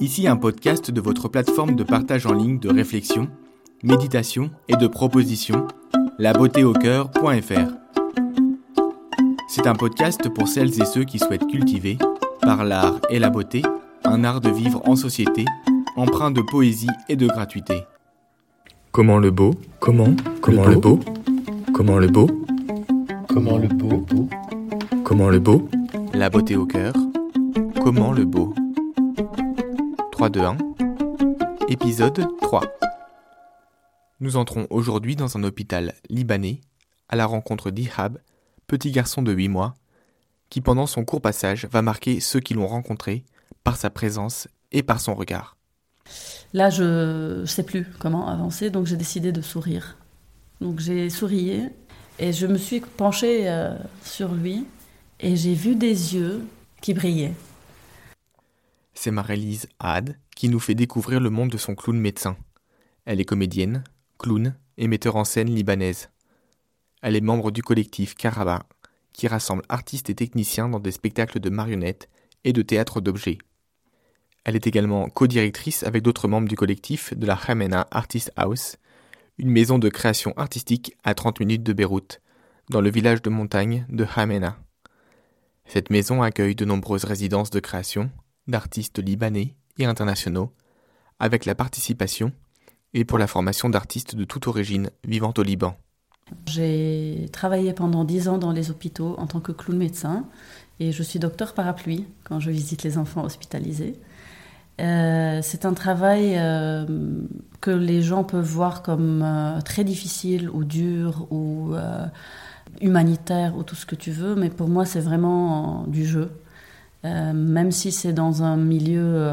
Ici un podcast de votre plateforme de partage en ligne de réflexion, méditation et de propositions, labeautéaucoeur.fr. C'est un podcast pour celles et ceux qui souhaitent cultiver, par l'art et la beauté, un art de vivre en société, empreint de poésie et de gratuité. Comment le beau Comment Comment le beau Comment le beau Comment le beau Comment le beau La beauté au cœur. Comment le beau 3, 2, 1. Épisode 3. Nous entrons aujourd'hui dans un hôpital libanais à la rencontre d'Ihab, petit garçon de 8 mois, qui pendant son court passage va marquer ceux qui l'ont rencontré par sa présence et par son regard. Là, je ne sais plus comment avancer, donc j'ai décidé de sourire. Donc j'ai sourié et je me suis penchée euh, sur lui et j'ai vu des yeux qui brillaient. C'est Marie-Lise qui nous fait découvrir le monde de son clown médecin. Elle est comédienne, clown et metteur en scène libanaise. Elle est membre du collectif Karaba, qui rassemble artistes et techniciens dans des spectacles de marionnettes et de théâtre d'objets. Elle est également co-directrice avec d'autres membres du collectif de la Hamena Artist House, une maison de création artistique à 30 minutes de Beyrouth, dans le village de montagne de Hamena. Cette maison accueille de nombreuses résidences de création d'artistes libanais et internationaux, avec la participation et pour la formation d'artistes de toute origine vivant au Liban. J'ai travaillé pendant dix ans dans les hôpitaux en tant que clown médecin et je suis docteur parapluie quand je visite les enfants hospitalisés. Euh, c'est un travail euh, que les gens peuvent voir comme euh, très difficile ou dur ou humanitaire ou tout ce que tu veux, mais pour moi c'est vraiment du jeu. Même si c'est dans un milieu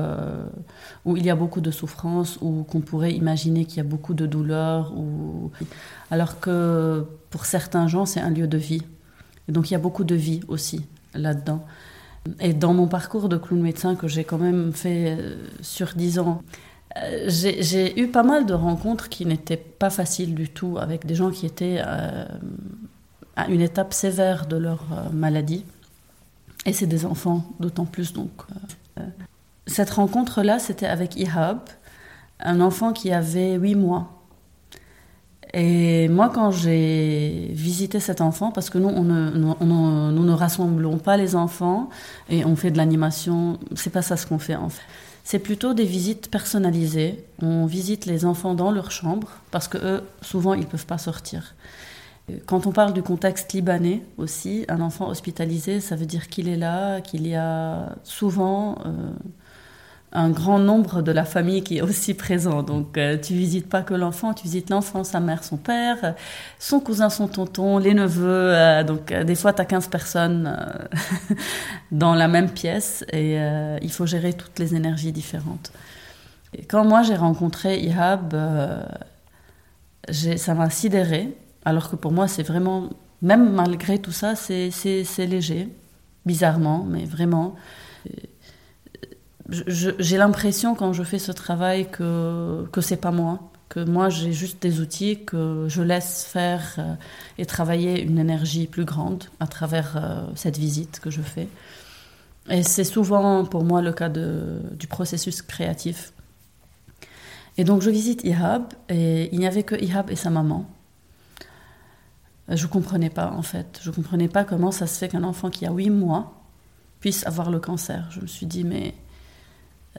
où il y a beaucoup de souffrance, ou qu'on pourrait imaginer qu'il y a beaucoup de douleur, ou... alors que pour certains gens c'est un lieu de vie. Donc il y a beaucoup de vie aussi là-dedans. Et dans mon parcours de clown médecin que j'ai quand même fait euh, sur dix ans, euh, j'ai eu pas mal de rencontres qui n'étaient pas faciles du tout avec des gens qui étaient euh, à une étape sévère de leur maladie. Et c'est des enfants d'autant plus. Donc, cette rencontre-là, c'était avec Ihab, un enfant qui avait huit mois. Et moi, quand j'ai visité cet enfant, parce que nous, ne, nous ne rassemblons pas les enfants et on fait de l'animation, c'est pas ça ce qu'on fait en fait. C'est plutôt des visites personnalisées. On visite les enfants dans leur chambre parce que eux, souvent, ils peuvent pas sortir. Quand on parle du contexte libanais aussi, un enfant hospitalisé, ça veut dire qu'il est là, qu'il y a souvent euh, un grand nombre de la famille qui est aussi présent. Donc euh, tu visites pas que l'enfant, tu visites l'enfant, sa mère, son père, son cousin, son tonton, les neveux. Euh, donc euh, des fois tu as 15 personnes dans la même pièce et il faut gérer toutes les énergies différentes. Quand moi j'ai rencontré Ihab, ça m'a sidéré, alors que pour moi c'est vraiment, même malgré tout ça, c'est léger, bizarrement, mais vraiment j'ai l'impression quand je fais ce travail que que c'est pas moi, que moi j'ai juste des outils que je laisse faire euh, et travailler une énergie plus grande à travers euh, cette visite que je fais. Et c'est souvent pour moi le cas de, du processus créatif. Et donc je visite Ihab et il n'y avait que Ihab et sa maman. Je comprenais pas en fait. Je comprenais pas comment ça se fait qu'un enfant qui a 8 mois puisse avoir le cancer. Je me suis dit mais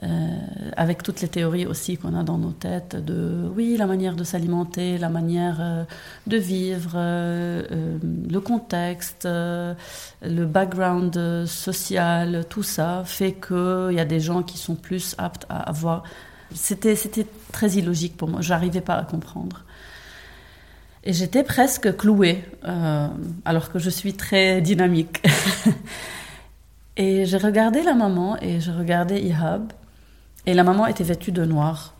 euh, avec toutes les théories aussi qu'on a dans nos têtes de oui la manière de s'alimenter, la manière euh, de vivre, euh, le contexte, le background social, tout ça fait qu'il y a des gens qui sont plus aptes à avoir. C'était c'était très illogique pour moi. J'arrivais pas à comprendre. Et j'étais presque clouée, alors que je suis très dynamique. et j'ai regardé la maman et j'ai regardé Ihab. Et la maman était vêtue de noir,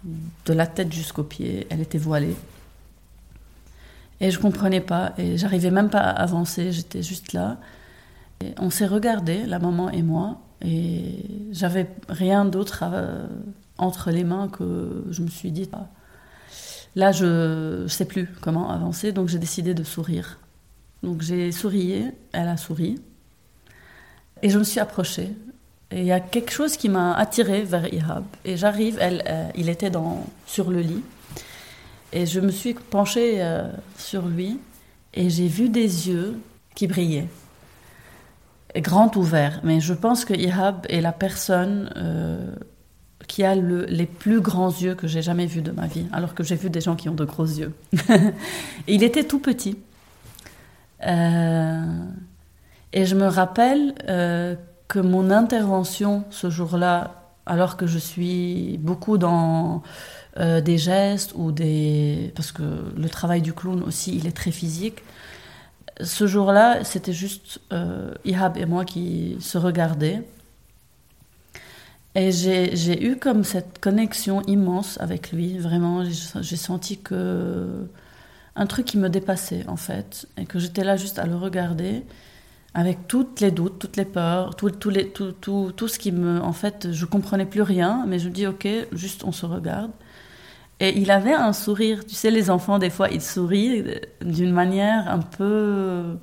de la tête jusqu'aux pieds. Elle était voilée. Et je comprenais pas, et j'arrivais même pas à avancer. J'étais juste là. On s'est regardé, la maman et moi, et j'avais rien d'autre entre les mains que je me suis dit. Là, je ne sais plus comment avancer, donc j'ai décidé de sourire. Donc j'ai sourié, elle a souri, et je me suis approchée il y a quelque chose qui m'a attirée vers Ihab. Et j'arrive, euh, il était sur le lit. Et je me suis penchée euh, sur lui et j'ai vu des yeux qui brillaient, grands ouverts. Mais je pense que Ihab est la personne euh, qui a le, les plus grands yeux que j'ai jamais vus de ma vie, alors que j'ai vu des gens qui ont de gros yeux. il était tout petit. Euh, et je me rappelle euh, que mon intervention ce jour-là, alors que je suis beaucoup dans euh, des gestes ou des... Parce que le travail du clown aussi, il est très physique. Ce jour-là, c'était juste Ihab et moi qui se regardaient. Et j'ai eu comme cette connexion immense avec lui. Vraiment, j'ai senti que un truc qui me dépassait en fait, et que j'étais là juste à le regarder avec toutes les doutes, toutes les peurs, tout, tout, les, tout, tout, tout, ce qui me... En fait, je comprenais plus rien, mais je me dis, ok, juste on se regarde. Et il avait un sourire, tu sais, les enfants, des fois, ils sourient d'une manière un peu...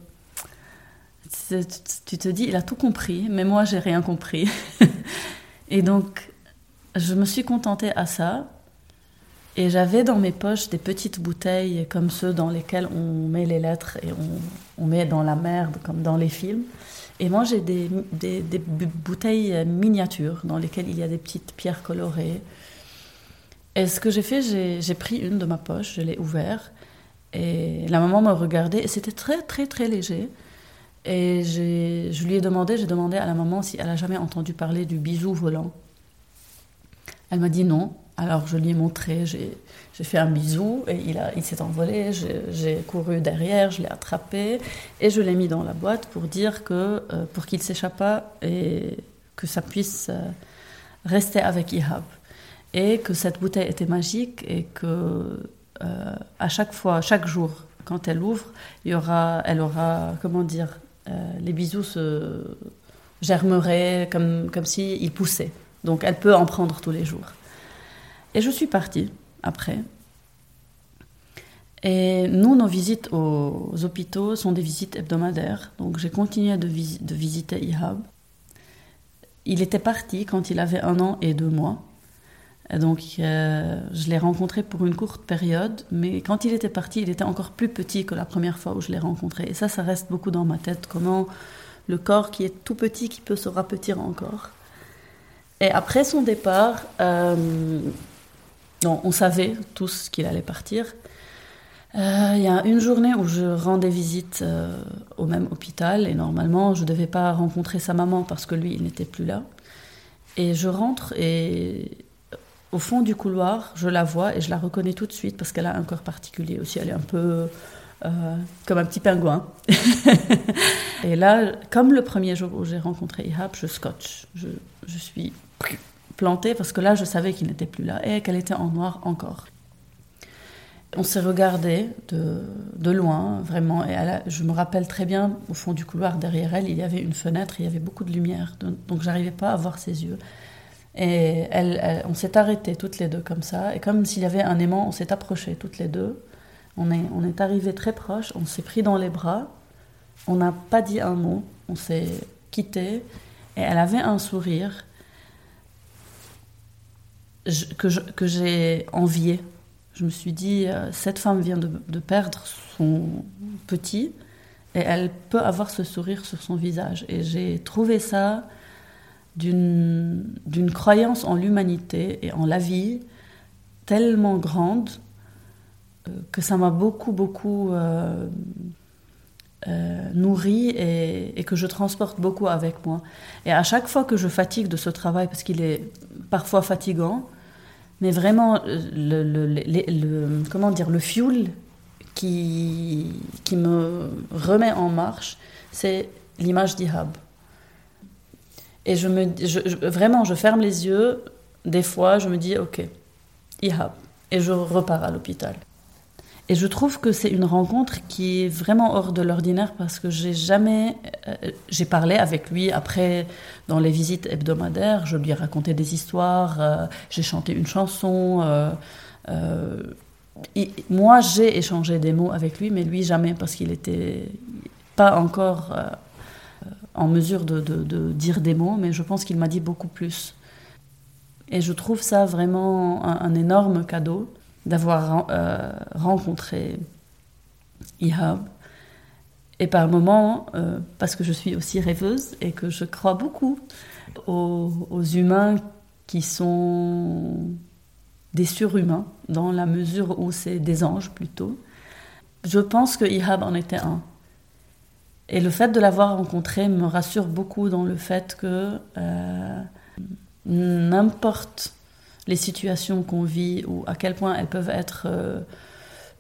Tu te dis, il a tout compris, mais moi, j'ai rien compris. et donc, je me suis contentée à ça. Et j'avais dans mes poches des petites bouteilles comme ceux dans lesquelles on met les lettres et on, on met dans la merde, comme dans les films. Et moi, j'ai des, des, des, bouteilles miniatures dans lesquelles il y a des petites pierres colorées. Et ce que j'ai fait, j'ai pris une de ma poche, je l'ai ouverte. Et la maman me regardait, et c'était très, très, très léger. Et je lui ai demandé, j'ai demandé à la maman si elle a jamais entendu parler du bisou volant. Elle m'a dit non. Alors je lui ai montré, j'ai fait un bisou et il, il s'est envolé, j'ai couru derrière, je l'ai attrapé et je l'ai mis dans la boîte pour dire que, euh, pour qu'il s'échappe et que ça puisse euh, rester avec Ihab. Et que cette bouteille était magique et que euh, à chaque fois, chaque jour, quand elle ouvre, il y aura, elle aura, comment dire, les bisous se germeraient comme, comme s'ils poussaient. Donc elle peut en prendre tous les jours. Et je suis partie après. Et nous, nos visites aux hôpitaux sont des visites hebdomadaires. Donc j'ai continué de, de, visiter Ihab. Il était parti quand il avait un an et deux mois. Donc euh, je l'ai rencontré pour une courte période, mais quand il était parti, il était encore plus petit que la première fois où je l'ai rencontré. Et ça, ça reste beaucoup dans ma tête, comment le corps qui est tout petit, qui peut se rapetir encore. Et après son départ, euh, on savait tous qu'il allait partir. Euh, il y a une journée où je rendais visite au même hôpital et normalement je ne devais pas rencontrer sa maman parce que lui il n'était plus là. Et je rentre et au fond du couloir je la vois et je la reconnais tout de suite parce qu'elle a un corps particulier aussi. Elle est un peu euh, comme un petit pingouin. et là, comme le premier jour où j'ai rencontré Ihab, je scotch. Je, je suis plantée parce que là, je savais qu'il n'était plus là et qu'elle était en noir encore. On s'est regardé de, de, loin, vraiment, et je me rappelle très bien, au fond du couloir, derrière elle, il y avait une fenêtre, il y avait beaucoup de lumière, donc j'arrivais pas à voir ses yeux. Et elle, on s'est arrêtés toutes les deux comme ça, et comme s'il y avait un aimant, on s'est approchés toutes les deux. On est, on est arrivés très proches, on s'est pris dans les bras, on n'a pas dit un mot, on s'est quittés, et elle avait un sourire que j'ai envié. Je me suis dit, euh, cette femme vient de, perdre son petit et elle peut avoir ce sourire sur son visage. Et j'ai trouvé ça d'une croyance en l'humanité et en la vie tellement grande euh, que ça m'a beaucoup, beaucoup euh, euh, nourri et, que je transporte beaucoup avec moi. Et à chaque fois que je fatigue de ce travail, parce qu'il est parfois fatigant, mais vraiment, le, le, le, comment dire, le fuel qui, qui me remet en marche, c'est l'image d'Ihab. Et je me, vraiment, je ferme les yeux. Des fois, je me dis, OK, Ihab. Et je repars à l'hôpital. Et je trouve que c'est une rencontre qui est vraiment hors de l'ordinaire parce que j'ai jamais. Euh, j'ai parlé avec lui après, dans les visites hebdomadaires, je lui ai raconté des histoires, euh, j'ai chanté une chanson. Euh, moi, j'ai échangé des mots avec lui, mais lui, jamais parce qu'il était pas encore en mesure de, dire des mots, mais je pense qu'il m'a dit beaucoup plus. Et je trouve ça vraiment un, énorme cadeau d'avoir euh, rencontré Ihab. Et par moments, euh, parce que je suis aussi rêveuse et que je crois beaucoup aux, humains qui sont des surhumains, dans la mesure où c'est des anges plutôt, je pense que Ihab en était un. Et le fait de l'avoir rencontré me rassure beaucoup dans le fait que euh, n'importe les situations qu'on vit ou à quel point elles peuvent être euh,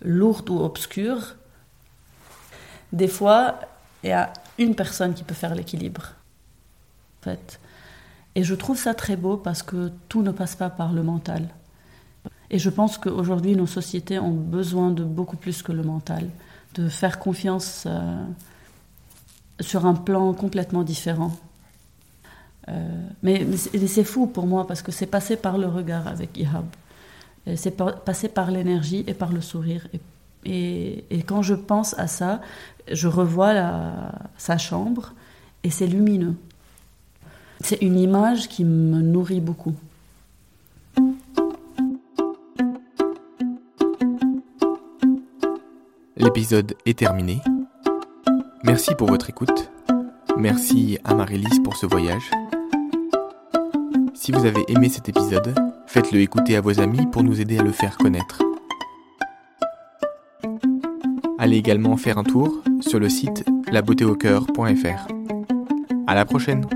lourdes ou obscures, des fois, il y a une personne qui peut faire l'équilibre. En fait. Et je trouve ça très beau parce que tout ne passe pas par le mental. Et je pense qu'aujourd'hui, nos sociétés ont besoin de beaucoup plus que le mental, de faire confiance. Euh, sur un plan complètement différent. Euh, mais, c'est fou pour moi parce que c'est passé par le regard avec Ihab. C'est passé par l'énergie et par le sourire. Et, quand je pense à ça, je revois sa chambre et c'est lumineux. C'est une image qui me nourrit beaucoup. L'épisode est terminé. Merci pour votre écoute. Merci à Marie-Lise pour ce voyage. Si vous avez aimé cet épisode, faites-le écouter à vos amis pour nous aider à le faire connaître. Allez également faire un tour sur le site labeautéaucoeur.fr. À la prochaine!